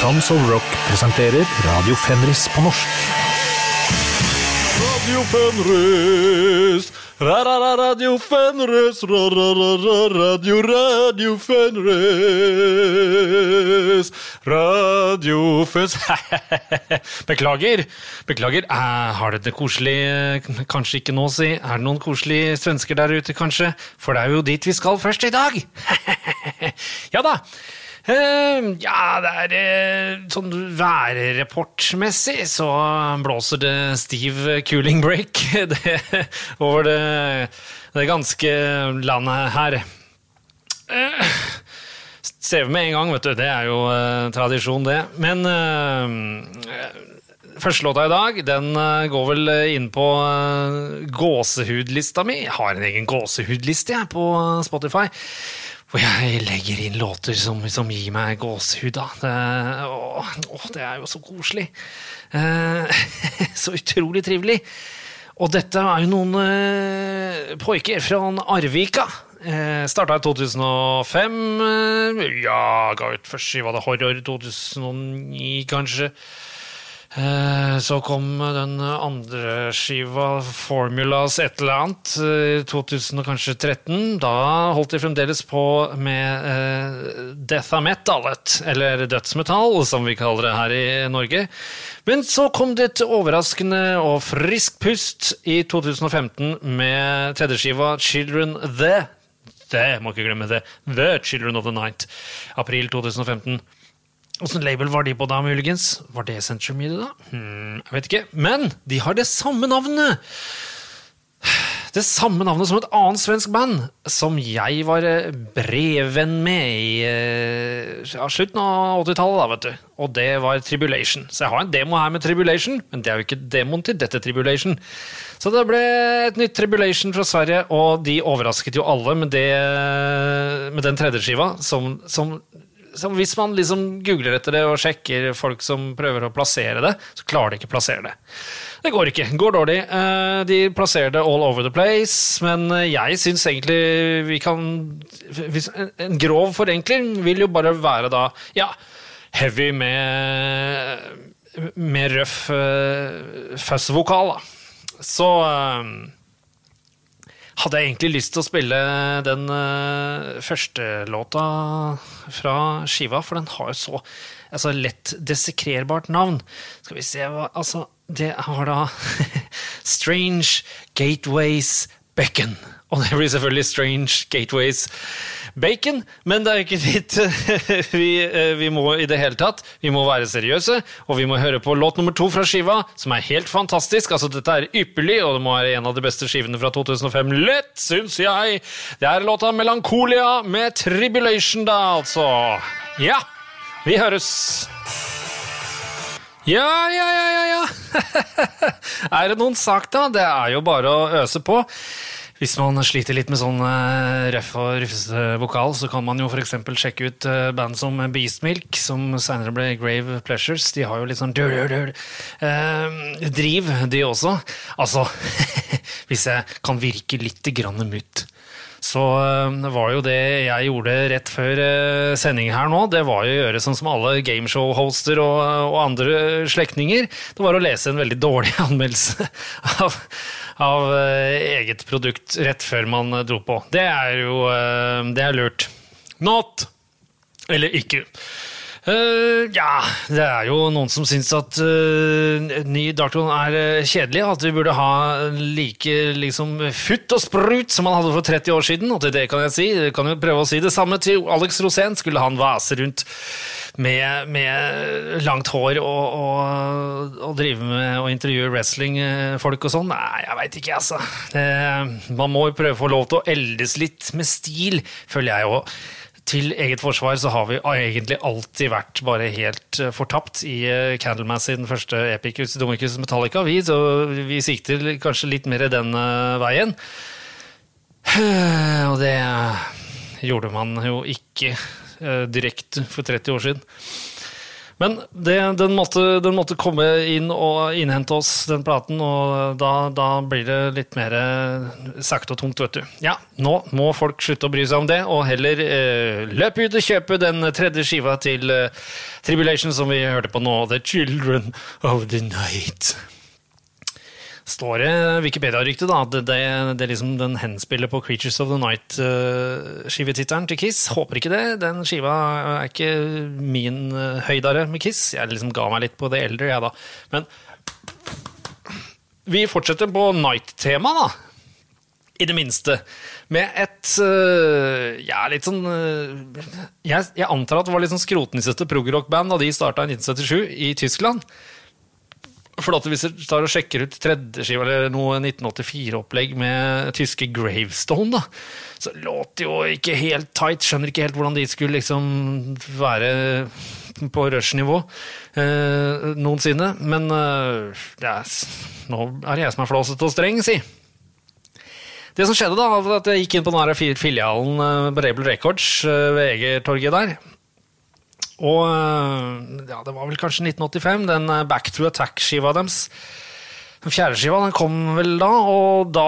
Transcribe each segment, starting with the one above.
Tons of Rock presenterer Radio Fenris på norsk. Radio Fenris, ra-ra-ra-radio Fenris, ra-ra-ra-ra-radio Radio Fenris. Radio Fenris Beklager. Beklager. Eh, har dere det koselig? Kanskje ikke nå, si. Er det noen koselige svensker der ute, kanskje? For det er jo dit vi skal først i dag. ja da. Eh, ja, det er eh, sånn værreportmessig så blåser det stiv cooling break det, over det, det ganske landet her. Uh, ser vi med en gang, vet du. Det er jo uh, tradisjon, det. Men uh, Første låta i dag den uh, går vel inn på eh, gåsehudlista mi. Jeg har en egen gåsehudliste jeg, på Spotify. Hvor jeg legger inn låter som, som gir meg gåsehud. Det, å, å, det er jo så koselig. Eh, så utrolig trivelig. Og dette er jo noen eh, poiker fra Arvika. Eh, Starta i 2005. Eh, ja, ga ut først skiva Horror 2009, kanskje. Eh, Så kom den andre skiva, Formulas et eller annet, i 2013. Da holdt de fremdeles på med uh, death metalet, eller dødsmetall, som vi kaller det her i Norge. Men så kom det et overraskende og friskt pust i 2015 med tredjeskiva Children The. Det, må ikke glemme det. The Children of the Night. April 2015. Åssen label var de på da, muligens? Var det Central Media, da? Hmm, jeg vet ikke. Men de har det samme navnet! Det samme navnet som et annet svensk band som jeg var eh, brevvenn med i eh, ja, slutten av 80-tallet. da, vet du. Og det var Tribulation. Så jeg har en demo her med Tribulation, men det er jo ikke demoen til dette Tribulation. Så det ble et nytt Tribulation fra Sverige, og de overrasket jo alle med, det, med den tredje skiva, som, som hvis man liksom googler etter det og sjekker folk som prøver å plassere det, så klarer de ikke å plassere det. Det går ikke. Går dårlig. Eh, De plasserer det all over the place, men jeg syns egentlig vi kan En grov forenkling vil jo bare være da ja, heavy med med røff uh, fuzz-vokal, da. Så eh, hadde jeg egentlig lyst til å spille den uh, første låta fra skiva, for den har jo så altså, lett desekrerbart navn. Skal vi se hva Altså, det har da Strange Gateways Beckon. Og det blir selvfølgelig Strange Gateways Bacon, men det er jo ikke dit vi, eh, vi må i det hele tatt. Vi må være seriøse, og vi må høre på låt nummer to fra skiva, som er helt fantastisk. Altså, dette er ypperlig, og det må være en av de beste skivene fra 2005. Lett, syns jeg! Det er låta 'Melankolia' med Tribulation, da, altså. Ja, vi høres. Ja, ja, ja, ja, ja. er det noen sak, da? Det er jo bare å øse på. Hvis man sliter litt med sånn eh, røff og rufsete vokal, så kan man jo f.eks. sjekke ut eh, band som Beastmilk, som senere ble Grave Pleasures. De har jo litt sånn dør, dør, dør. Eh, driv, de også. Altså, hvis jeg kan virke litt grann mutt så øh, var jo det jeg gjorde rett før sending her nå, det var jo å gjøre sånn som alle gameshow-hoster og, og andre slektninger. Det var å lese en veldig dårlig anmeldelse av, av øh, eget produkt rett før man øh, dro på. Det er jo øh, Det er lurt. Not! Eller ikke. Eh, ja, det er jo noen som syns at uh, ny Darton er uh, kjedelig. At vi burde ha like liksom, futt og sprut som man hadde for 30 år siden. Og til det kan jeg si, jeg kan jo prøve å si det samme til Alex Rosén. Skulle han vase rundt med, med langt hår og, og, og drive med å intervjue wrestlingfolk og sånn? Nei, jeg veit ikke, altså. Man må jo prøve å få lov til å eldes litt med stil, føler jeg òg til eget forsvar så har vi egentlig alltid vært bare helt uh, fortapt i Candlemass i den første Epicus Domicus Metallica. Vi, så vi sikter kanskje litt mer den uh, veien. Og det gjorde man jo ikke direkte for 30 år siden. Men det, den, måtte, den, måtte, komme inn og innhente oss, den platen, og da, da, blir det litt mer sakte og tungt, vet du. Ja, nå må folk slutte å bry seg om det, og heller eh, løpe ut og kjøpe den tredje skiva til eh, Tribulation som vi hørte på nå, The Children of the Night står det Wikipedia-ryktet at det, det, det, liksom den henspiller på Creatures of the Night-skivetittelen uh, til Kiss. Håper ikke det. Den skiva er ikke min uh, høydare med Kiss. Jeg liksom ga meg litt på det eldre, jeg, da. Men vi fortsetter på Night-tema, da. I det minste. Med et uh, ja, litt sånn jeg, jeg, antar at det var litt sånn skrotnissete progrock-band da de starta i 1977 i Tyskland. For at Hvis du tar og sjekker ut tredjeskiva eller noe 1984-opplegg med tyske Gravestone, da, så låter jo ikke helt tight. Skjønner ikke helt hvordan de skulle liksom være på rush-nivå eh, noensinne. Men eh, nå er det jeg som er flåsete og streng, si. Det som skjedde, da, var at jeg gikk inn på den filialen eh, på Rebel Records eh, ved Egertorget der. Og eh, ja, det var vel kanskje 1985, den eh, Back to Attack-skiva deres. Den fjerde skiva den kom vel da, og da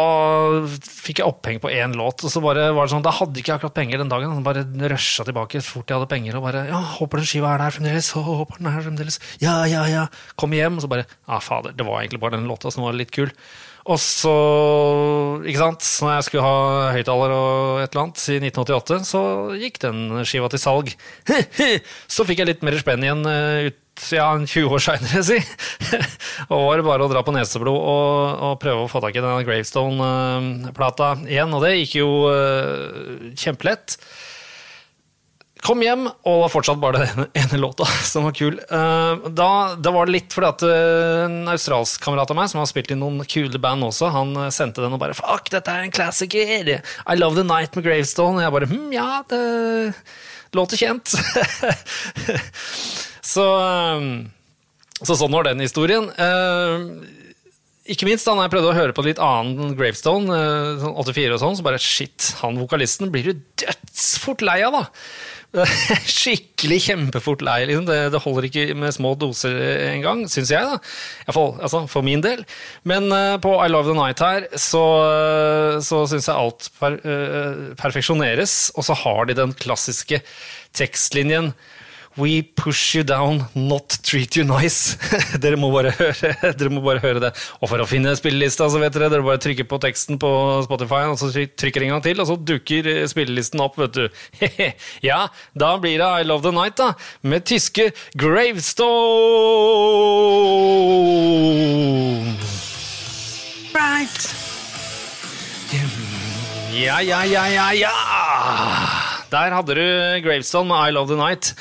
fikk jeg oppheng på én låt. og så bare var det sånn, Da hadde ikke akkurat penger den dagen. Bare rusha tilbake så fort jeg hadde penger. og bare, ja, 'Håper den skiva er der fremdeles.' håper den er der fremdeles, Ja, ja, ja. Kom hjem, og så bare Ja, ah, fader, det var egentlig bare den låta som var litt kul. Og så, ikke sant, når jeg skulle ha høyttaler og et eller annet i 1988, så gikk den skiva til salg. så fikk jeg litt mer spenn igjen eh, ut ja, 20 år seinere, si. og var det bare å dra på neseblod og, og prøve å få tak i den Gravestone-plata igjen. Og det gikk jo uh, kjempelett. Kom hjem, og det var fortsatt bare den ene låta som var kul. Eh, da, da var det litt fordi at eh, en australsk kamerat av meg, som har spilt i noen kule band også, han eh, sendte den og bare 'Fuck, dette er en klassiker! I Love The Night med Gravestone.' Og jeg bare hm, ja, det låter kjent. så, så sånn var den historien. Ikke minst da når jeg prøvde å høre på litt annen Gravestone, sånn 84 og sånn, så bare shit, han vokalisten blir du dødsfort lei av, da. Skikkelig kjempefort lei. Liksom. Det, det, holder ikke med små doser engang, syns jeg. da. Iallfall altså, for min del. Men uh, på I Love The Night her så, uh, så syns jeg alt per, uh, perfeksjoneres, og så har de den klassiske tekstlinjen We push you down, not treat you nice. dere, må bare høre, dere må bare høre det. Og for å finne spillelista, så vet dere, dere bare trykker på teksten på Spotify, og så trykker en gang til, og så dukker spillelisten opp, vet du. ja, da blir det I Love The Night, da, med tyske Gravestone. Right. Ja, ja, ja, ja, ja. Der hadde du Gravestone med I Love The Night.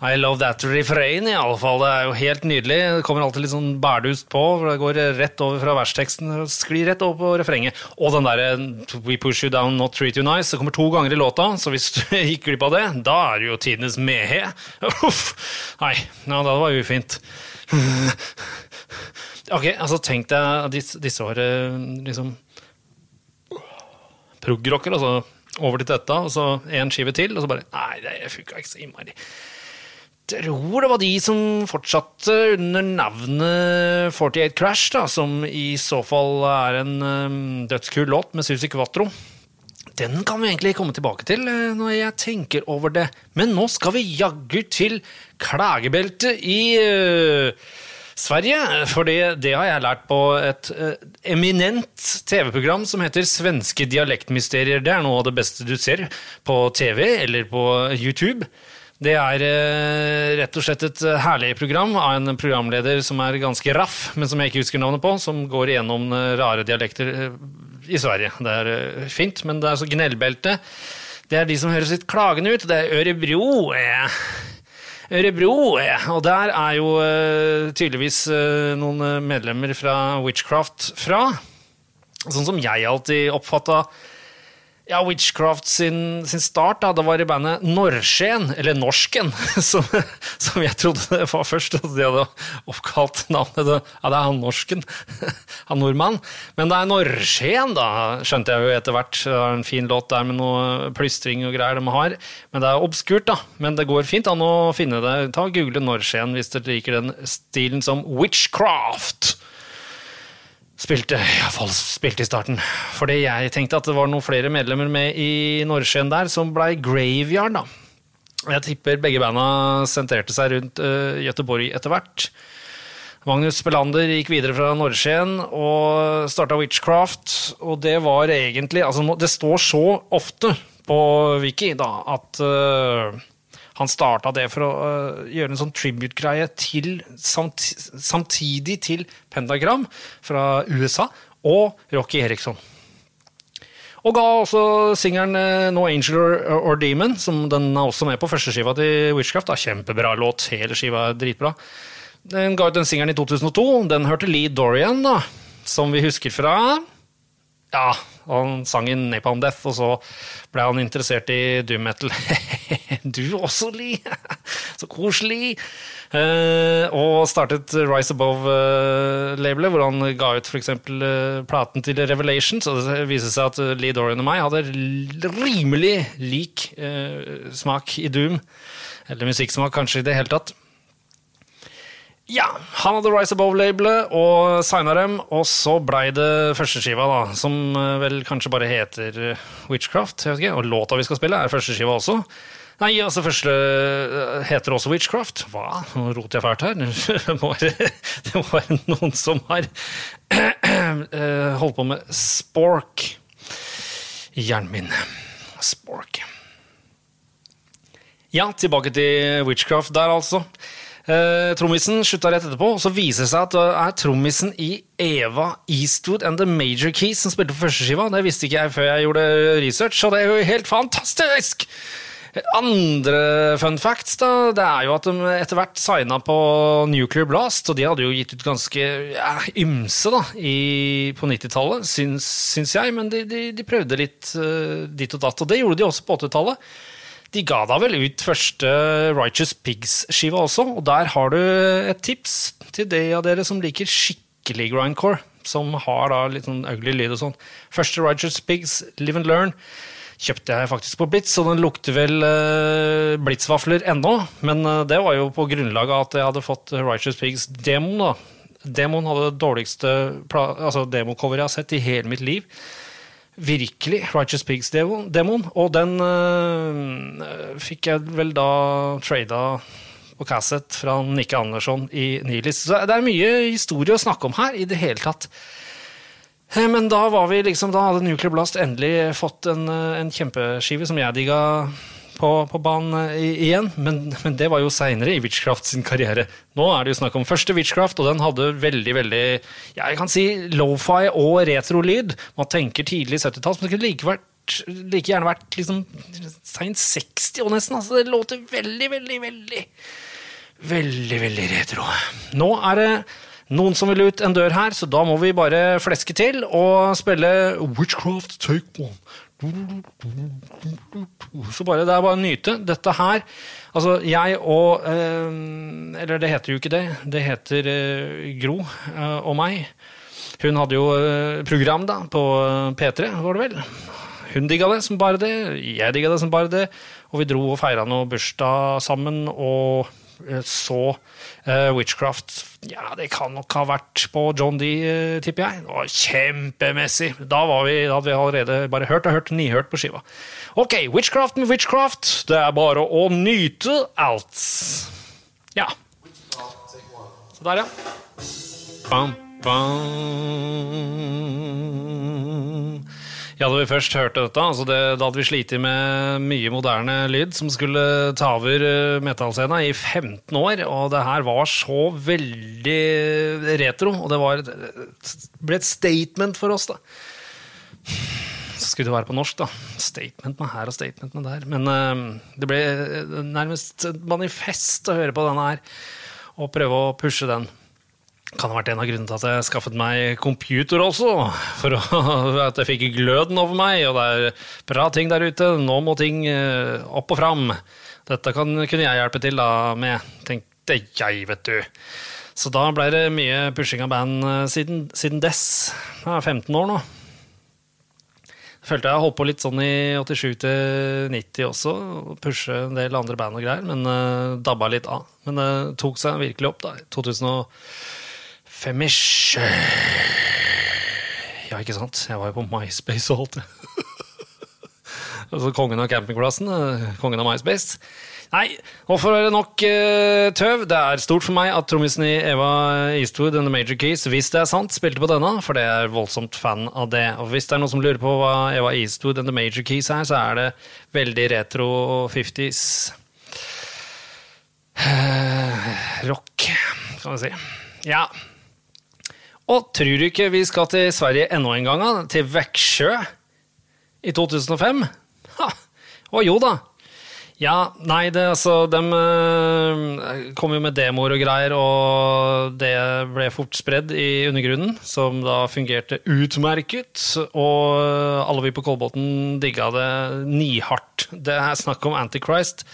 I love that refrain, i alle fall. Det er jo helt nydelig. Det kommer alltid litt sånn bærdust på, for det går rett over fra versteksten og sklir rett over på refrenget. Og den derre We push you down, not treat you nice, det kommer to ganger i låta, så hvis du gikk glipp av det, da er det jo tidenes mehe. Uff. Nei, ja, det var ufint. Ok, altså tenk deg disse, disse liksom Prog-rocker, altså over til dette, og så én skive til, og så bare Nei, det funka ikke så innmari tror det var de som fortsatte under navnet 48 Crash, da, som i så fall er en um, dødskul låt med Susi Quatro. Den kan vi egentlig komme tilbake til uh, når jeg tenker over det. Men nå skal vi jaggu til klagebeltet i uh, Sverige. For det, har jeg lært på et uh, eminent TV-program som heter Svenske dialektmysterier. Det er noe av det beste du ser på TV eller på YouTube. Det er eh, rett og slett et eh, herlig program av en programleder som er ganske raff, men som jeg ikke husker navnet på, som går igjennom eh, rare dialekter i Sverige. Det er fint, men det er så gnellbelte. Det er de som høres litt klagende ut. Det er Ørebro. Ørebro, og der er jo tydeligvis noen medlemmer fra Witchcraft fra. Sånn som jeg alltid oppfatta Ja, Witchcraft sin, sin start da, det var i bandet Norskjen, eller Norsken, som, som jeg trodde det var først. At de hadde oppkalt navnet. Ja, det er han norsken. Han nordmann. Men det er Norskjen, da, skjønte jeg jo etter hvert. Det er en fin låt der med noe plystring og greier de har. Men det er obskurt, da. Men det går fint an å finne det. Ta og Google Norskjen hvis dere liker den stilen som Witchcraft spilte, iallfall spilte i starten. Fordi jeg tenkte at det var noen flere medlemmer med i Nordsjøen der som blei Graveyard, da. Jeg tipper begge banda sentrerte seg rundt uh, Gøteborg etter hvert. Magnus Belander gikk videre fra Nordsjøen og starta Witchcraft, og det var egentlig Altså, det står så ofte på Wiki da, at uh, han starta det for å uh, gjøre en sånn tribute-greie til samt, samtidig til Pentagram fra USA og Rocky Eriksson. Og ga også singelen uh, No Angel or, or, Demon, som den er også med på førsteskiva til Witchcraft. Da. Kjempebra låt, hele skiva er dritbra. Den ga ut den singelen i 2002. Den hørte Lee Dorian, da, som vi husker fra ja, han sang i Napalm Death, og så ble han interessert i doom metal. du også, Lee! så koselig! Uh, og startet Rise Above-labelet, uh, hvor han ga ut f.eks. Uh, platen til Revelation. Så det viser seg at Lee Dorian og meg hadde rimelig lik uh, smak i doom. Eller musikksmak, kanskje, i det hele tatt. Ja, han hadde Rise Above-labelet og signa dem, og så blei det førsteskiva, da, som eh, vel kanskje bare heter eh, Witchcraft. jeg vet ikke, Og låta vi skal spille, er førsteskiva også. Nei, altså første eh, heter også Witchcraft. Hva? Nå roter jeg fælt her. Det må være, det må være noen som har holdt på med spork i hjernen min. Spork. Ja, tilbake til Witchcraft der, altså. Uh, trommisen slutta rett etterpå, og så viser det seg at det er trommisen i Eva Eastwood and The Major Keys som spilte på førsteskiva. Det visste ikke jeg før jeg gjorde research, og det er jo helt fantastisk! Andre fun facts da, det er jo at de etter hvert signa på Nuclear Blast, og de hadde jo gitt ut ganske ja, ymse da, i, på 90-tallet, syns, syns, jeg, men de, de, de prøvde litt uh, ditt og datt, og det gjorde de også på 80-tallet. De ga da vel ut første Righteous Pigs-skiva også, og der har du et tips til de av dere som liker skikkelig grindcore, som har da litt sånn ugly lyd og sånn. Første Righteous Pigs, Live and Learn, kjøpte jeg faktisk på Blitz, og den lukter vel uh, Blitz-vafler ennå, men uh, det var jo på grunnlag av at jeg hadde fått Righteous Pigs-demoen, da. Demoen hadde det dårligste altså democoveret jeg har sett i hele mitt liv. Virkelig. Righteous Pigs-demoen. Og den øh, fikk jeg vel da trada på cassette fra Nikke Andersson i Nilis. Så det er mye historie å snakke om her i det hele tatt. Eh, men da var vi liksom, da hadde Nuclear Blast endelig fått en, eh, en kjempeskive som jeg digga på, på banen eh, igjen, men, men, det var jo seinere i Witchcraft sin karriere. Nå er det jo snakk om første Witchcraft, og den hadde veldig veldig, jeg kan si lofi og retro-lyd. Man tenker tidlig 70-tall, men det kunne like, vært, like, gjerne vært liksom seint 60 og nesten. altså Det låter veldig, veldig, veldig Veldig, veldig retro. Nå er det noen som vil ut en dør her, så da må vi bare fleske til og spille Witchcraft Take One. Så bare, det er bare å nyte. Dette her Altså, jeg og eh, Eller det heter jo ikke det. Det heter eh, Gro eh, og meg. Hun hadde jo program da, på eh, P3, var det vel. Hun digga det som bare det. Jeg digga det som bare det. Og vi dro og feira noe bursdag sammen. og så uh, Witchcraft Ja, det kan nok ha vært på John D, uh, tipper jeg. Det var kjempemessig. Da, var vi, da hadde vi allerede bare hørt og hørt nihørt på skiva. Ok, Witchcraft med Witchcraft. Det er bare å nyte alt. Ja. Så der, ja. Bam, bam. Ja, da vi først hørte dette, altså det, da hadde vi slitt med mye moderne lyd som skulle ta over eh, metallscena i 15 år, og det her var så veldig retro, og det var, ble et statement for oss, da. Så skulle det være på norsk, da. Statement med her og statement med der. Men uh, det ble nærmest et manifest å høre på denne her, og prøve å pushe den. Kan ha vært en av grunnene til at jeg skaffet meg computer også. For at jeg fikk gløden over meg, og det er bra ting der ute. Nå må ting eh, opp og fram. Dette kan, kunne jeg hjelpe til da med, tenkte jeg, vet du. Så da ble det mye pushing av band eh, siden, siden dess. Jeg er 15 år nå. Følte jeg holdt på litt sånn i 87 til 90 også, og pushe en del andre band og greier, men uh, dabba litt av. Men det uh, tok seg virkelig opp da, i 2005-ish. Ja, ikke sant? Jeg var jo på MySpace og alt det. altså kongen av campingplassen, uh, kongen av MySpace. Nei, og for å det nok uh, tøv. Det er stort for meg at trommisen i Eva Eastwood and The Major Keys, hvis det er sant, spilte på denne, for det er voldsomt fan av det. Og hvis det er noen som lurer på hva Eva Eastwood and The Major Keys er, så er det veldig retro 50s. Uh, rock, kan vi si. Ja. Og tror du ikke vi skal til Sverige enda en gang. Til Växjö i 2005? Ha. Å jo da. Ja, nei, det altså De øh, kom jo med demoer og greier, og det ble fort spredd i undergrunnen, som da fungerte utmerket. Og alle vi på Kolbotn digga det nihardt. Det er snakk om Antichrist.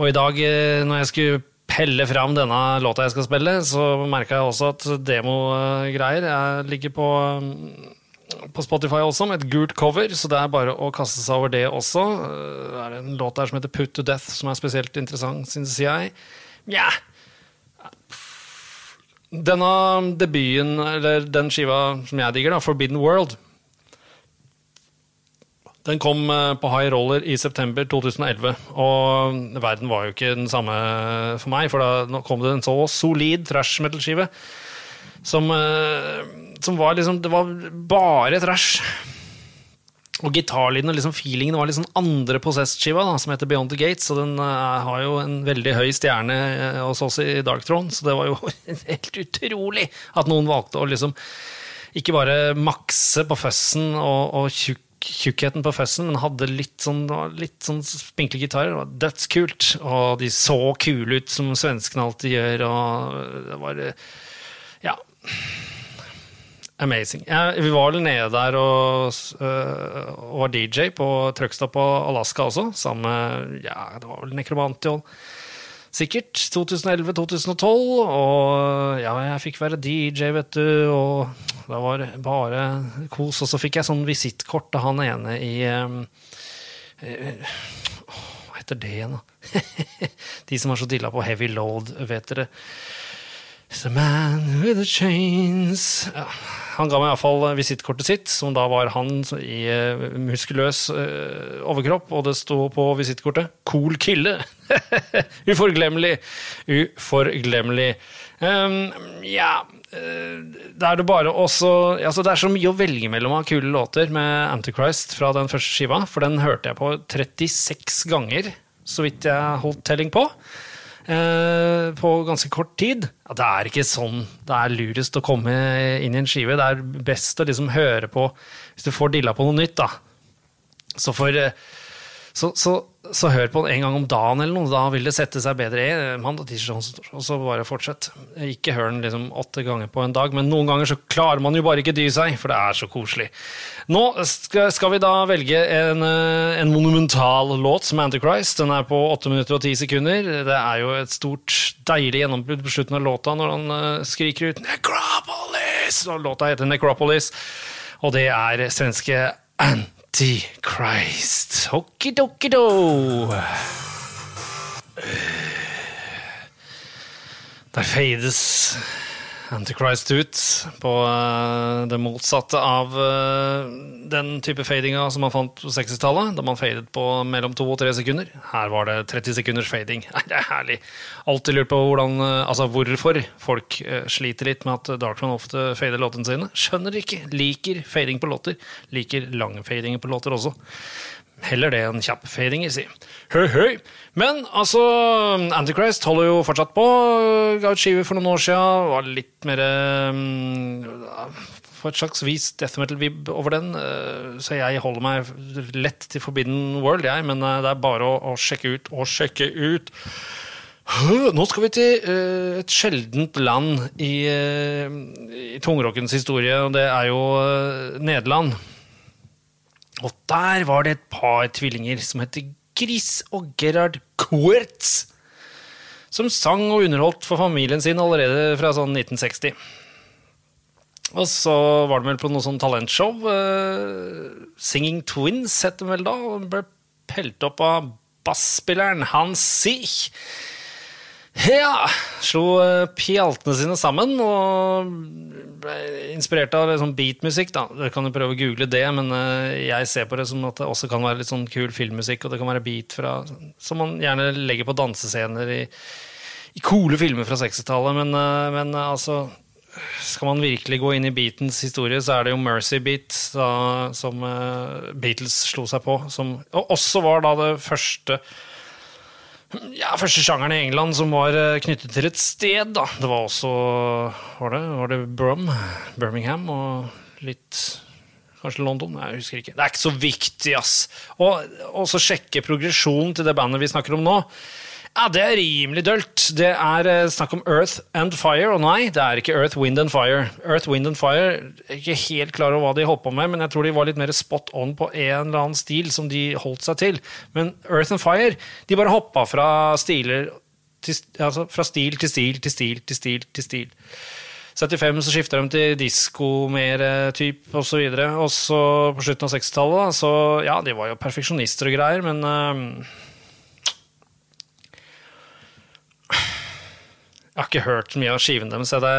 Og i dag, når jeg skulle pelle fram denne låta jeg skal spille, så merka jeg også at demogreier ligger på på Spotify også, med et gult cover, så det er bare å kaste seg over det også. Det er en låt der som heter Put to Death, som er spesielt interessant, syns jeg. Nja Denne debuten, eller den skiva som jeg digger, da, Forbidden World, den kom på High Roller i september 2011, og verden var jo ikke den samme for meg, for da kom det en så solid trash metal-skive som, som, var liksom Det var bare trash. Og gitarlyden og liksom feelingen var sånn andre Possessed-skiva, som heter Beyond the Gates. Og den uh, har jo en veldig høy stjerne hos oss i Dark Throne, så det var jo helt utrolig at noen valgte å liksom ikke bare makse på føssen og, og tjukk tjukkheten på føssen, men hadde litt sånn, litt sånn spinkle gitarer. Det var dødskult. Og de så kule ut, som svenskene alltid gjør. Og det var Ja. Amazing. Ja, vi var vel nede der og, øh, og var DJ på Trøgstad på Alaska også, sammen med ja, det var vel Nekromantiol. Sikkert 2011-2012, og ja, jeg fikk være DJ, vet du, og det var bare kos. Og så fikk jeg sånn visittkort av han ene i øh, Hva heter det igjen, da? De som er så dilla på heavy load, vet dere. It's a man with the chains ja. Han ga meg iallfall visittkortet sitt, som da var han i uh, muskuløs uh, overkropp, og det sto på visittkortet 'Cool kille'. Uforglemmelig. Uforglemmelig. Um, ja uh, Da er det bare også altså Det er så mye å velge mellom av kule låter med Antichrist fra den første skiva, for den hørte jeg på 36 ganger, så vidt jeg holdt telling på på ganske kort tid. Ja, det er ikke sånn det er lurest å komme inn i en skive. Det er best å liksom høre på Hvis du får dilla på noe nytt, da. Så, for, så, så, så hør på den en gang om dagen, eller noe. Da vil det sette seg bedre i. Mandag, tirsdag, og så bare fortsett. Ikke hør den liksom åtte ganger på en dag, men noen ganger så klarer man jo bare ikke dy seg, for det er så koselig. Nå skal vi da velge en, en monumental låt som Antichrist. Den er på åtte minutter og ti sekunder. Det er jo et stort, deilig gjennombrudd på slutten av låta når han skriker ut 'Necropolis'! Og låta heter 'Necropolis', og det er svenske Antichrist. Antichrist. Okidokkido. Der fades Antichrist ut på uh, det motsatte av uh, den type fadinga som man fant på 60-tallet, da man fadet på mellom to og tre sekunder. Her var det 30 sekunders fading. Det er herlig. Alltid lurt på hvordan, uh, altså hvorfor folk sliter litt med at Darkman ofte fader låtene sine. Skjønner ikke. Liker fading på låter. Liker lang fading på låter også. Heller det enn kjapp fading, si. Høy, høy. Men altså, Antichrist holder jo fortsatt på. Ga ut skive for noen år siden. Var litt mer um, På et slags vis death metal-vib over den. Uh, så jeg holder meg lett til Forbidden World, jeg. Men uh, det er bare å, å, sjekke ut og sjekke ut. Nå skal vi til uh, et sjeldent land i, uh, i tungrockens historie, og det er jo uh, Nederland. Og der var det et par tvillinger som heter Gris og Gerhard Kuertz, Som sang og underholdt for familien sin allerede fra sånn 1960. Og så var de vel på noe sånn talentshow. Uh, Singing Twins het de vel da. Og ble pelt opp av basspilleren Hans Sich. Ja, slo eh, pjaltene sine sammen og ble inspirert av sånn beatmusikk. Dere kan jo prøve å google det, men eh, jeg ser på det som at det også kan være litt sånn kul filmmusikk, og det kan være beat fra, som man gjerne legger på dansescener i, i coole filmer fra 60-tallet. Men, eh, men altså skal man virkelig gå inn i Beatens historie, så er det jo Mercy Beat da, som Beatles slo seg på. Som, og også var da det første ja, første sjangeren i England som var eh, knyttet til et sted. da. Det var også Var det, var det Brum? Birmingham og litt Kanskje London? Jeg husker ikke. Det er ikke så viktig, ass. Og så sjekke progresjonen til det bandet vi snakker om nå. Ja, Det er rimelig dølt. Det er eh, snakk om Earth and Fire. Og nei, det er ikke Earth, Wind and Fire. Earth, Wind and Fire jeg er ikke helt klar over hva de holdt på med, men jeg tror de var litt mer spot on på en eller annen stil som de holdt seg til. Men Earth and Fire de bare hoppa fra stiler til, altså fra stil til stil til stil til stil til stil. 75 så skifter de til disko mer type typ og så videre. Og så på slutten av 60-tallet, så ja, de var jo perfeksjonister og greier, men eh, Jeg har ikke hørt så mye av skiven deres, så det,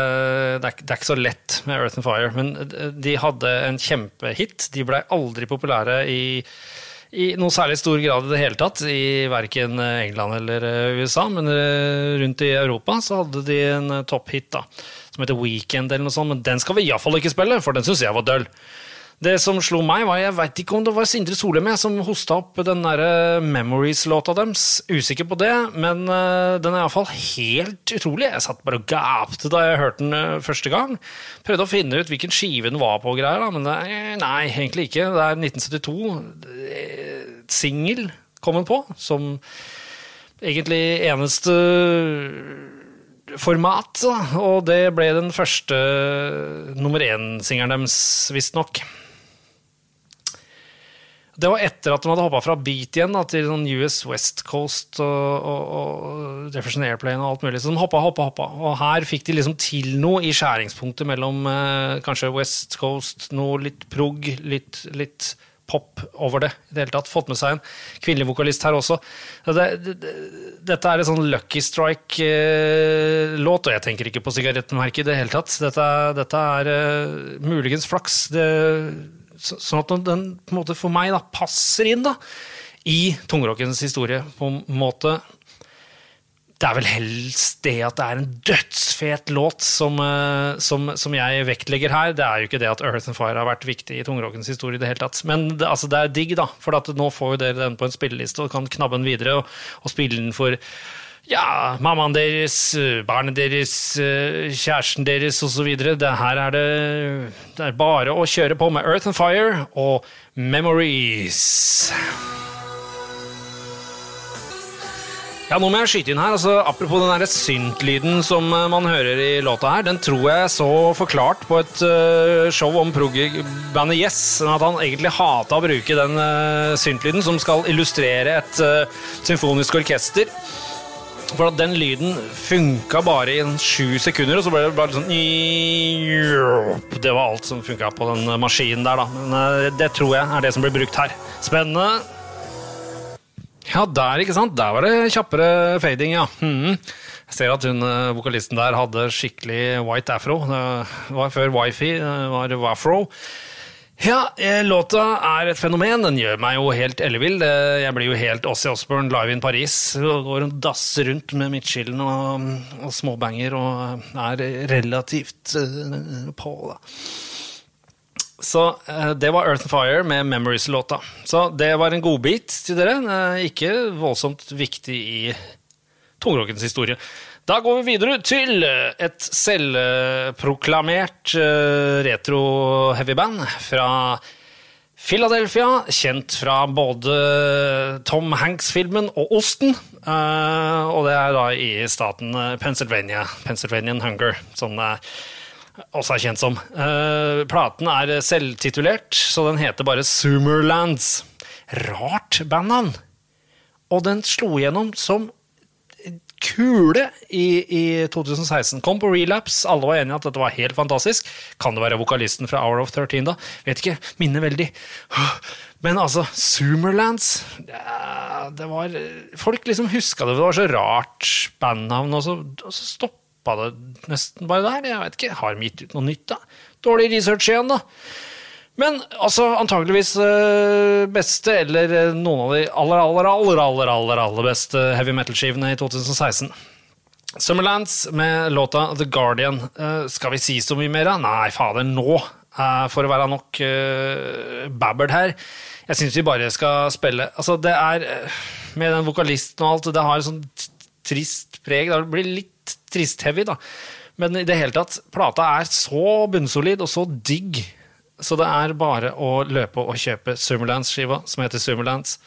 det, er, det er ikke så lett med Earth and Fire. Men de hadde en kjempehit. De blei aldri populære i, i noe særlig stor grad i det hele tatt, i verken England eller USA. Men rundt i Europa så hadde de en topphit som heter Weekend, eller noe sånt. Men den skal vi iallfall ikke spille, for den syns jeg var døll. Det som slo meg, var Jeg veit ikke om det var Sindre Solheim som hosta opp den der Memories-låta deres. Usikker på det, men uh, den er iallfall helt utrolig. Jeg satt bare og gapte da jeg hørte den uh, første gang. Prøvde å finne ut hvilken skive den var på, og greier, men det, nei, egentlig ikke. Det er 1972. Singel kom den på, som egentlig eneste format, og det ble den første nummer én-singelen deres, visstnok. Det var etter at de hadde hoppa fra beat igjen da, til sånn US West Coast og, og, og Jefferson Airplane og alt mulig. Så de hoppa, hoppa, hoppa. Og her fikk de liksom til noe i skjæringspunktet mellom eh, kanskje West Coast, noe litt prog, litt, litt pop over det. i det hele tatt, Fått med seg en kvinnelig vokalist her også. Det, det, dette er en sånn Lucky Strike-låt, og jeg tenker ikke på sigarettmerket i det hele tatt. Dette, dette er uh, muligens flaks. Det, sånn at den på en måte for meg da, passer inn da, i tungrockens historie. på en måte det er vel helst det at det er en dødsfet låt som, som, som, jeg vektlegger her. Det er jo ikke det at Earth and Fire har vært viktig i tungrockens historie. i det hele tatt. Men det, altså, det er digg, da. For nå får dere den på en spilleliste og kan knabbe den videre og, og spille den for ja, mammaen deres, barnet deres, kjæresten deres osv. Her er det, det er bare å kjøre på med Earth and Fire og Memories. Ja, nå må jeg skyte inn her. altså Apropos den synt-lyden som man hører i låta her. Den tror jeg så forklart på et uh, show om prog-bandet Yes. At han egentlig hata å bruke den uh, synt-lyden som skal illustrere et uh, symfonisk orkester. For at den lyden funka bare i sju sekunder, og så ble det bare sånn Det var alt som funka på den maskinen der, da. Men det tror jeg er det som blir brukt her. Spennende. Ja, der, ikke sant? Der var det kjappere fading, ja. Mm. Jeg ser at hun vokalisten der hadde skikkelig white afro. Det var før wifi, det var wafro. Ja, låta er et fenomen. Den gjør meg jo helt ellevill. Jeg blir jo helt Ossie Osbourne live in Paris. Går og dasser rundt med midtskillen og, og småbanger og er relativt på, da. Så det var Earth and Fire med Memories-låta. Så det var en godbit til dere. Ikke voldsomt viktig i tungrockens historie. Da går vi videre til et selvproklamert retro-heavyband fra Philadelphia, kjent fra både Tom Hanks-filmen og Osten. eh, og det er da i staten eh, Pennsylvania. Pennsylvanian Hunger, som det også er kjent som. Eh, platen er selvtitulert, så den heter bare Sumerlands. Rart bandnavn. Og den slo igjennom som kule i, i 2016. Kom på relapse, alle var enige at dette var helt fantastisk. Kan det være vokalisten fra Hour of 13, da? Vet ikke. Minner veldig. Men altså, Summerlands ja, Det var Folk liksom huska det, det var så rart bandnavn, og så, og så stoppa det nesten bare der. Jeg vet ikke. Har de gitt ut noe nytt, da? Dårlig research igjen, da. Men altså, antageligvis uh, beste, eller uh, noen av de aller, aller, aller, aller, aller, aller beste heavy metal-skivene i 2016. Summerlands med låta The Guardian. Uh, skal vi si så mye mer? Nei, fader, nå får det være nok babbert her. Jeg syns vi bare skal spille Altså, det er Med den vokalisten og alt, det har et sånn trist preg. Det blir litt trist-heavy, da. Men i det hele tatt, plata er så bunnsolid og så digg så det er bare å løpe og kjøpe Summerlands-skiva, som heter Summerlands.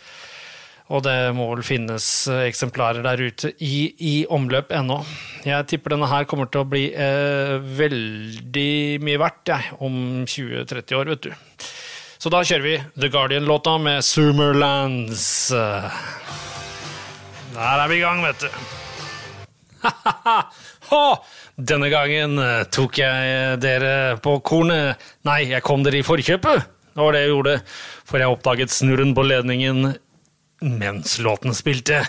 Og det må vel finnes eh, eksemplarer der ute i, i omløp ennå. Jeg tipper denne her kommer til å bli eh, veldig mye verdt jeg, om 20-30 år, vet du. Så da kjører vi The Guardian-låta med Summerlands. Der er vi i gang, vet du. Denne gangen eh, tok jeg dere på kornet. Nei, jeg kom dere i forkjøpet. Det var det jeg gjorde, for jeg oppdaget snurren på ledningen mens låten spilte.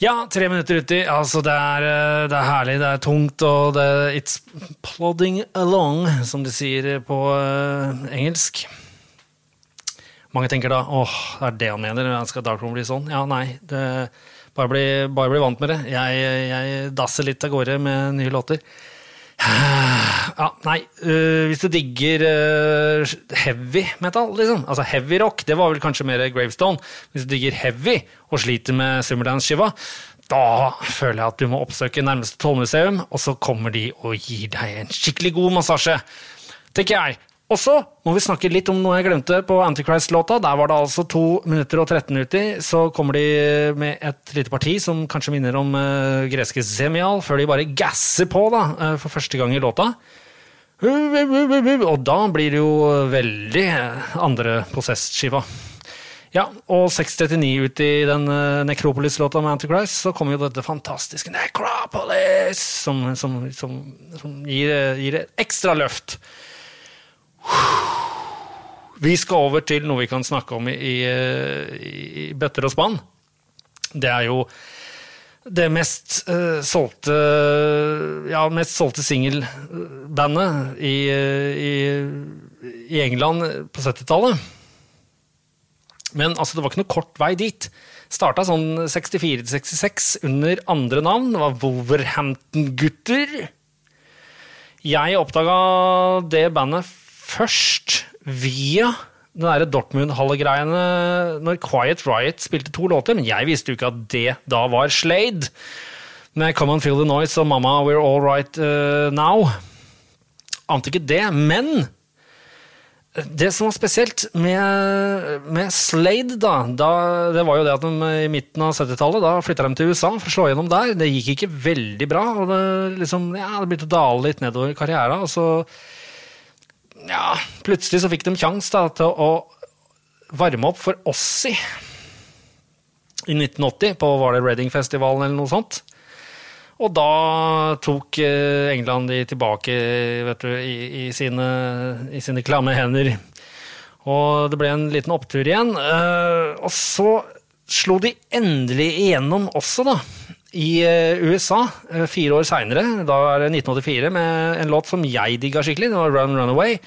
Ja, tre minutter uti. Altså, det er, eh, det er herlig, det er tungt, og det It's plodding along, som de sier på uh, engelsk. Mange tenker da åh, det er det han mener, skal Darkroom bli sånn? Ja, nei. det bare bli, bare bli vant med det. Jeg, jeg dasser litt av gårde med nye låter. Ja, nei, uh, hvis du digger uh, heavy metal, liksom, altså heavy rock, det var vel kanskje mer Gravestone. Hvis du digger heavy og sliter med Summerdance-skiva, da føler jeg at du må oppsøke nærmeste tollmuseum, og så kommer de og gir deg en skikkelig god massasje. Tenker jeg. Og så må vi snakke litt om noe jeg glemte på Antichrist-låta. Der var det altså to minutter og 13 minutter. Så kommer de med et lite parti som kanskje minner om uh, greske Zemial, før de bare gasser på da, uh, for første gang i låta. Og da blir det jo veldig andre Possessed-skiva. Ja, og 6.39 ut i den Necropolis-låta med Antichrist, så kommer jo dette fantastiske Necropolis, som, som, som, som gir, gir et ekstra løft. Vi skal over til noe vi kan snakke om i, i, i bøtter og spann. Det er jo det mest uh, solgte Ja, mest solgte singelbandet i, i, i, England på 70-tallet. Men altså, det var ikke noe kort vei dit. Starta sånn 64-66 under andre navn. Det var Wolverhampton-gutter. Jeg oppdaga det bandet først via den derre Dortmund-hallegreiene når Quiet Riot spilte to låter, men jeg visste jo ikke at det da var Slade. Med Come On Feel The Noise og Mama We're All Right uh, Now. Ante ikke det, men det som var spesielt med, med Slade, da, da, det var jo det at de i midten av 70-tallet da flytta de til USA for å slå gjennom der. Det gikk ikke veldig bra, og det, liksom, ja, det begynte å dale litt nedover karrieren. Og så ja, plutselig så fikk de sjanse til å varme opp for Ossi i 1980, på var det Reading-festivalen eller noe sånt. Og da tok eh, England de tilbake du, i, i, sine, i sine klamme hender. Og det ble en liten opptur igjen. Eh, og så slo de endelig igjennom også, da. I eh, USA, fire år seinere, da er det 1984, med en låt som jeg digga skikkelig. Det var Run Runaway.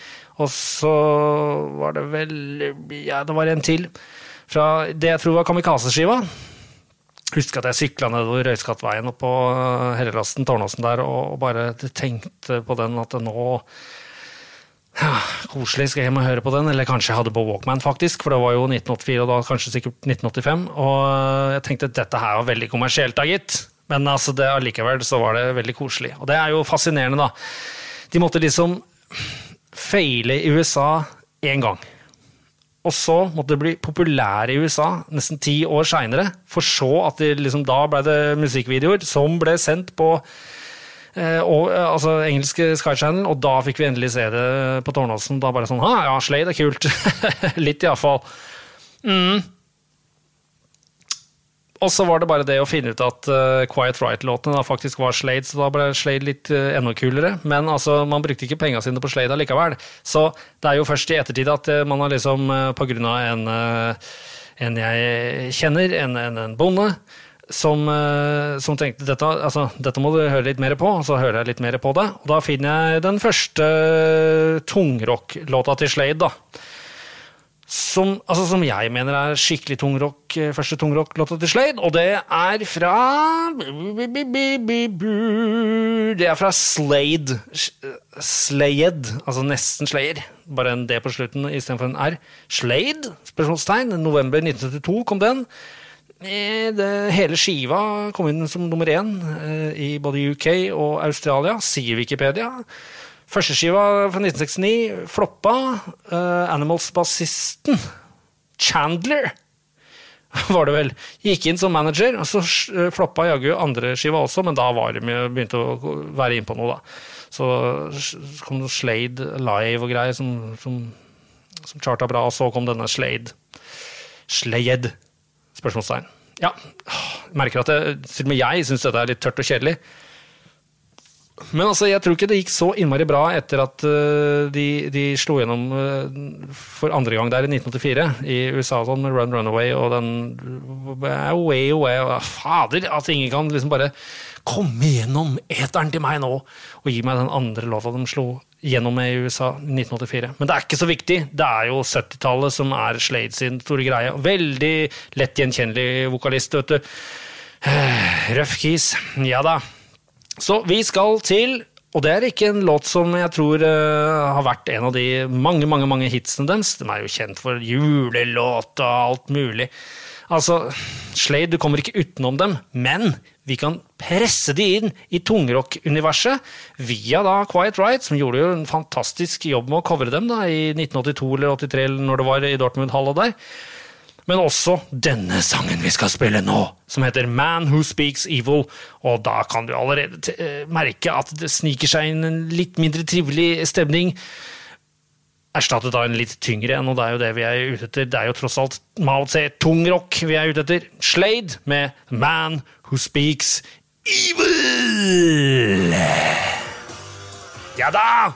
Og så var det vel Ja, det var en til. Fra det jeg tror var Kamikaze-skiva. Husker at jeg sykla nedover Røyskattveien oppå Helleplassen, Tårnåsen der, og bare tenkte på den at nå ja, Koselig, skal jeg hjem og høre på den? Eller kanskje jeg hadde på Walkman, faktisk, for det var jo 1984, og da kanskje sikkert 1985. Og jeg tenkte at dette her var veldig kommersielt, da, gitt. Men altså, det, allikevel så var det veldig koselig. Og det er jo fascinerende, da. De måtte liksom feile i USA én gang. og så måtte det bli populære i USA nesten ti år seinere. For så at det liksom, da ble det musikkvideoer som ble sendt på eh, og, eh, altså engelske Sky Channel, og da fikk vi endelig se det på Tårnåsen. Da bare sånn Ja, Slade er kult. Litt, iallfall. Mm. Og så var det bare det å finne ut at uh, Quiet Right-låtene faktisk var Slade, så da ble Slade litt uh, enda kulere. Men altså, man brukte ikke penga sine på Slade allikevel. Så det er jo først i ettertid at uh, man har liksom, på grunn av en, en jeg kjenner, en, en, en bonde, som, som, tenkte dette, altså, dette må du høre litt mer på, så hører jeg litt mer på det. Og da finner jeg den første tungrock-låta til Slade, da som, altså, som, jeg mener er skikkelig tungrock, eh, første tungrock-låta til Slade, og det er fra Det er fra Slade. Slayed, altså nesten Slayer. Bare en D på slutten istedenfor en R. Slade? spørsmålstegn. November 1972 kom den. Eh, det, hele skiva kom inn som nummer én eh, i både UK og Australia, sier Wikipedia. Førsteskiva fra 1969 floppa. Uh, Animals-bassisten Chandler var det vel. Gikk inn som manager, og så floppa jaggu andreskiva også, men da var de begynte å være innpå noe, da. Så kom det Slade live og greier som, som, som charta bra, og så kom denne Slade. Slade? Spørsmålstegn. Ja, merker at jeg, til og jeg syns dette er litt tørt og kjedelig. Men altså, jeg tror ikke det gikk så innmari bra etter at uh, de, de, slo gjennom uh, for andre gang der i 1984 i USA sånn, med Run Runaway og den Away Away og, Fader, at ingen kan liksom bare komme gjennom eteren til meg nå og gi meg den andre låta de slo gjennom i USA i 1984. Men det er ikke så viktig. Det er jo 70-tallet som er Slade sin store greie. Veldig lett gjenkjennelig vokalist, vet du. Røff kis. Ja da. Så vi skal til og det er ikke en låt som jeg tror uh, har vært en av de mange mange, mange hitsene deres. De er jo kjent for julelåt og alt mulig. Altså, Slade, du kommer ikke utenom dem, men vi kan presse de inn i tungrock-universet via da Quiet Right, som gjorde jo en fantastisk jobb med å covre dem da, i 1982 eller 83, eller når det var i Dortmund-hallet der men også denne sangen vi skal spille nå, som heter Man Who Speaks Evil. Og da kan du allerede eh, merke at det sniker seg inn en litt mindre trivelig stemning. Erstattet av en litt tyngre en, og det er jo det vi er ute etter. Det er jo tross alt Mao Tse tungrock vi er ute etter. Slade med Man Who Speaks Evil. Ja da!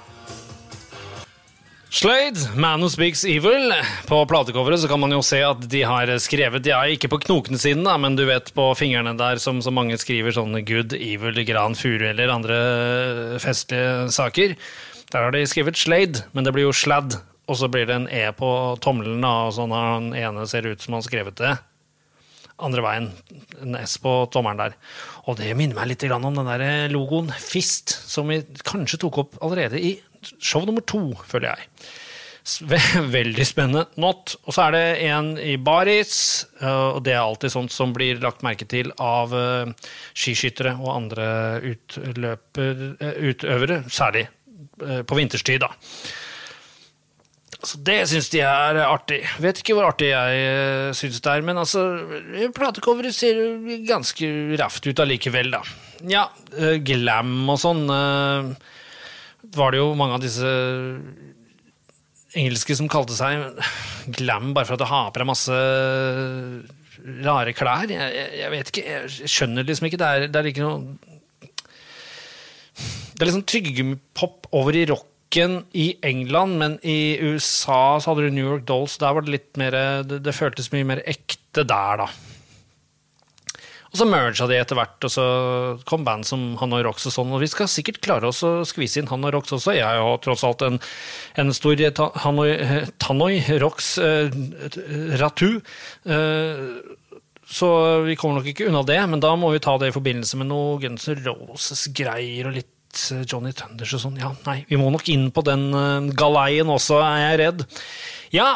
Slade, Man Who Speaks Evil. På platecoveret så kan man jo se at de har skrevet Ja, ikke på knokene sine, da, men du vet på fingrene der som så mange skriver sånne Good, Evil, Gran Furu eller andre festlige saker. Der har de skrevet Slade, men det blir jo Sladd. Og så blir det en E på tommelen, da, og sånn har den ene ser ut som han skrevet det. Andre veien. En S på tommelen der. Og det minner meg litt om den der logoen Fist, som vi kanskje tok opp allerede i show nummer to, føler jeg. Veldig spennende. Not. Og så er det en i baris, eh, og det er alltid sånt som blir lagt merke til av eh, skiskyttere og andre utløper, eh, utøvere, særlig på vinterstid, da. Så det syns de er artig. Vet ikke hvor artig jeg syns det er, men altså Platecoveret ser ganske raft ut allikevel, da. Ja, glam og sånn var det jo mange av disse engelske som kalte seg glam bare for at du har på deg masse rare klær. Jeg, jeg, jeg, vet ikke, jeg skjønner liksom ikke. Det er, det er ikke noe Det er liksom tyggegummipop over i rocken i England, men i USA så hadde du New York Dolls. Der var det litt mer Det, det føltes mye mer ekte der, da. Og så merga de etter hvert, og så kom band som Hanoi Rocks og sånn. Og vi skal sikkert klare oss å skvise inn Hanoi Rocks også. Jeg har tross alt en, en stor Hanoi, Tanoi Rocks eh, ratu. Eh, så vi kommer nok ikke unna det, men da må vi ta det i forbindelse med noe Guns N' Roses-greier og litt eh, Johnny Thunders og sånn. Ja, nei, vi må nok inn på den uh, galeien også, er jeg redd. Ja,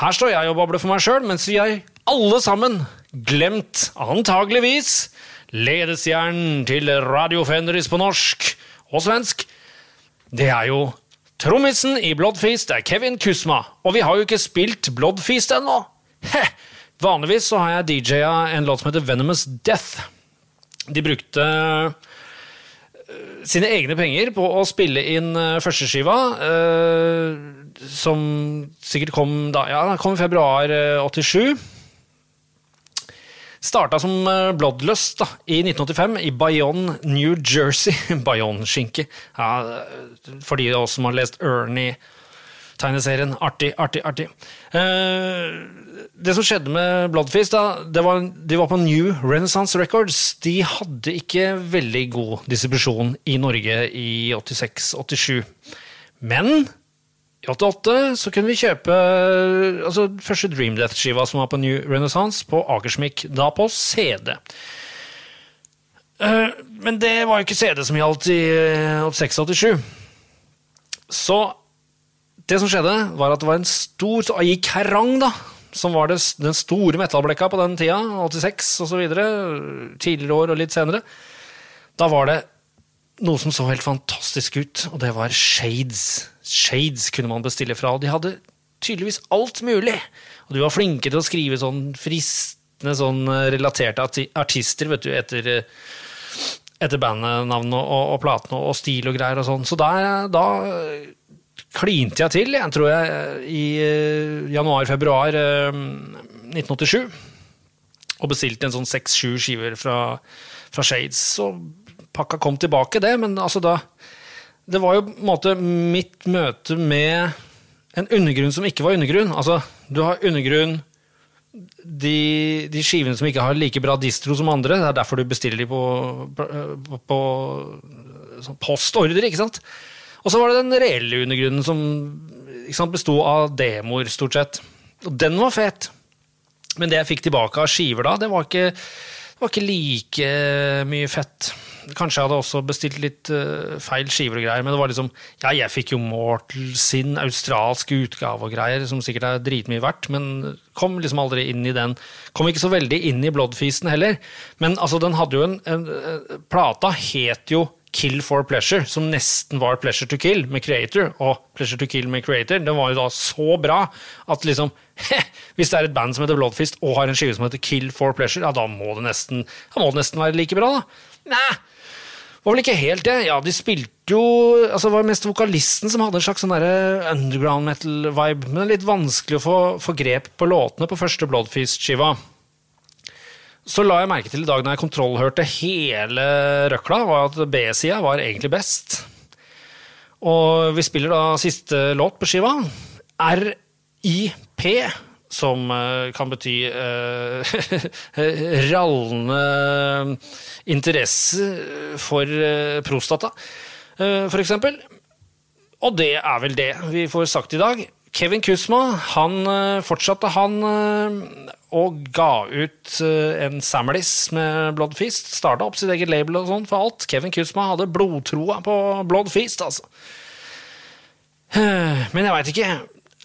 her står jeg og babler for meg sjøl, mens vi er alle sammen glemt, antageligvis, ledestjernen til Radio Fenris på norsk og svensk. Det er jo Trommisen i Bloodfeast er Kevin Kusma, og vi har jo ikke spilt Bloodfeast ennå. Vanligvis så har jeg DJ-a en låt som heter Venomous Death. De brukte eh, sine egne penger på å spille inn uh, førsteskiva, eh, som sikkert kom da, ja, kom i februar uh, 87. Starta som uh, Bloodlust da, i 1985 i Bayonne, New Jersey. Bayonne-skinke. Ja, for de av oss som har lest Ernie-tegneserien. Artig, artig, artig. Uh, det som skjedde med Bloodfist, da, var, de var på New Renaissance Records. De hadde ikke veldig god distribusjon i Norge i 86-87. Men i 88 så kunne vi kjøpe altså første Dream Death-skiva som var på New Renaissance, på Akersmik, da på CD. Eh, men det var jo ikke CD som gjaldt i 86-87. Så det som skjedde, var at det var en stor gikk Kerrang, da som var det, den store metallblekka på den tida, 86 osv., tidligere år og litt senere, da var det noe som så helt fantastisk ut, og det var Shades. Shades kunne man bestille fra, og de hadde tydeligvis alt mulig. Og de var flinke til å skrive sånn fristende sånn eh, relaterte artister vet du, etter, eh, etter bandnavn og, og, og platene og stil og greier og sånn. Så der, da klinte jeg til, jeg tror jeg, i eh, januar-februar 1987. Eh, og bestilte en sånn seks-sju skiver fra, fra, Shades. Så pakka kom tilbake, det, men altså da Det var jo på en måte mitt møte med en undergrunn som ikke var undergrunn. Altså, du har undergrunn de, de, skivene som ikke har like bra distro som andre. Det er derfor du bestiller de på, på, på sånn postordre, ikke sant? Og så var det den reelle undergrunnen som sant, besto av demoer, stort sett. Og den var fet. Men det jeg fikk tilbake av skiver da, det var ikke, det var ikke like mye fett. Kanskje jeg hadde også bestilt litt uh, feil skiver og greier, men det var liksom Ja, jeg fikk jo Mortal sin australske utgave og greier, som sikkert er dritmye verdt, men kom liksom aldri inn i den. Kom ikke så veldig inn i Bloodfeasten heller. Men altså, den hadde jo en, en, en Plata het jo Kill for Pleasure, som nesten var Pleasure to Kill med Creator, og Pleasure to Kill med Creator, den var jo da så bra at liksom Hvis det er et band som heter Bloodfist og har en skive som heter Kill for Pleasure, ja, da må det nesten, må det nesten være like bra, da. Nei, var vel ikke helt det. Ja, de spilte jo altså Det var mest vokalisten som hadde en slags sånn underground metal-vibe, men det er litt vanskelig å få, få grep på låtene på første Bloodfist-skiva. Så la jeg merke til i dag når jeg kontrollhørte hele røkla, var at B-sida var egentlig best. Og vi spiller da siste låt på skiva. RIP, som uh, kan bety uh, rallende interesse for uh, prostata, for eksempel. Og det er vel det vi får sagt i dag. Kevin Kusma han fortsatte han og ga ut eh, en Samlis med Blood Feast. Starta opp sitt eget label og sånn for alt. Kevin Kuzma hadde blodtroa på Blood Feast, altså. Men jeg veit ikke.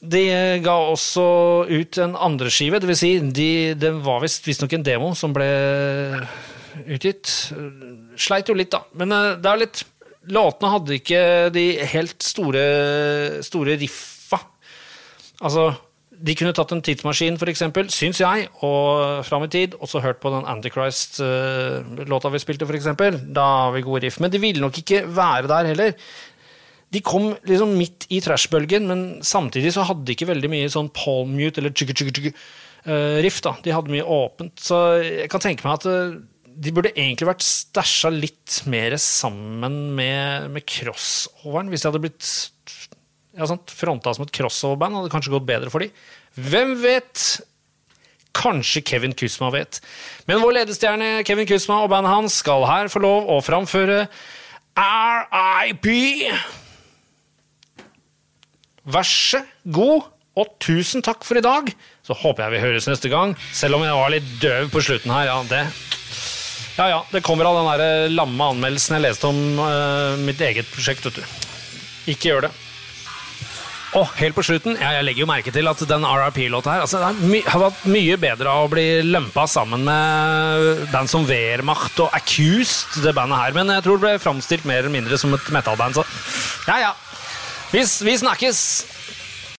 De ga også ut en andre skive, dvs. Si, de, det var visstnok en demo som ble utgitt. Sleit jo litt, da. Men eh, det er litt Låtene hadde ikke de helt store, store riffa. Altså de kunne tatt en tidsmaskin, eksempel, syns jeg, og fram i tid, og så hørt på den Antichrist-låta vi spilte, eksempel. Da har vi gode riff. Men de ville nok ikke være der heller. De kom liksom midt i trashbølgen, men samtidig så hadde de ikke veldig mye sånn palm-mute eller chugga-chugga-riff. da. De hadde mye åpent. Så jeg kan tenke meg at eh, de burde egentlig vært stæsja litt mer sammen med, med crossoveren, hvis de hadde blitt ja, sant, fronta som et crossover-band, hadde kanskje gått bedre for dem. Hvem vet? Kanskje Kevin Kusma vet. Men vår ledestjerne Kevin Kusma og bandet hans skal her få lov å framføre RIP. Vær så god, og tusen takk for i dag. Så håper jeg vi høres neste gang, selv om jeg var litt døv på slutten her. Ja, det, ja, ja, det kommer av den der lamme anmeldelsen jeg leste om uh, mitt eget prosjekt. vet du. Ikke gjør det. Og helt på slutten, jeg legger jo merke til at den RRP-låta her altså, det har vært mye bedre av å bli lumpa sammen med band som Wehrmacht og Accused, det bandet her. Men jeg tror det ble framstilt mer eller mindre som et metal-band, så ja ja. Vi, vi snakkes!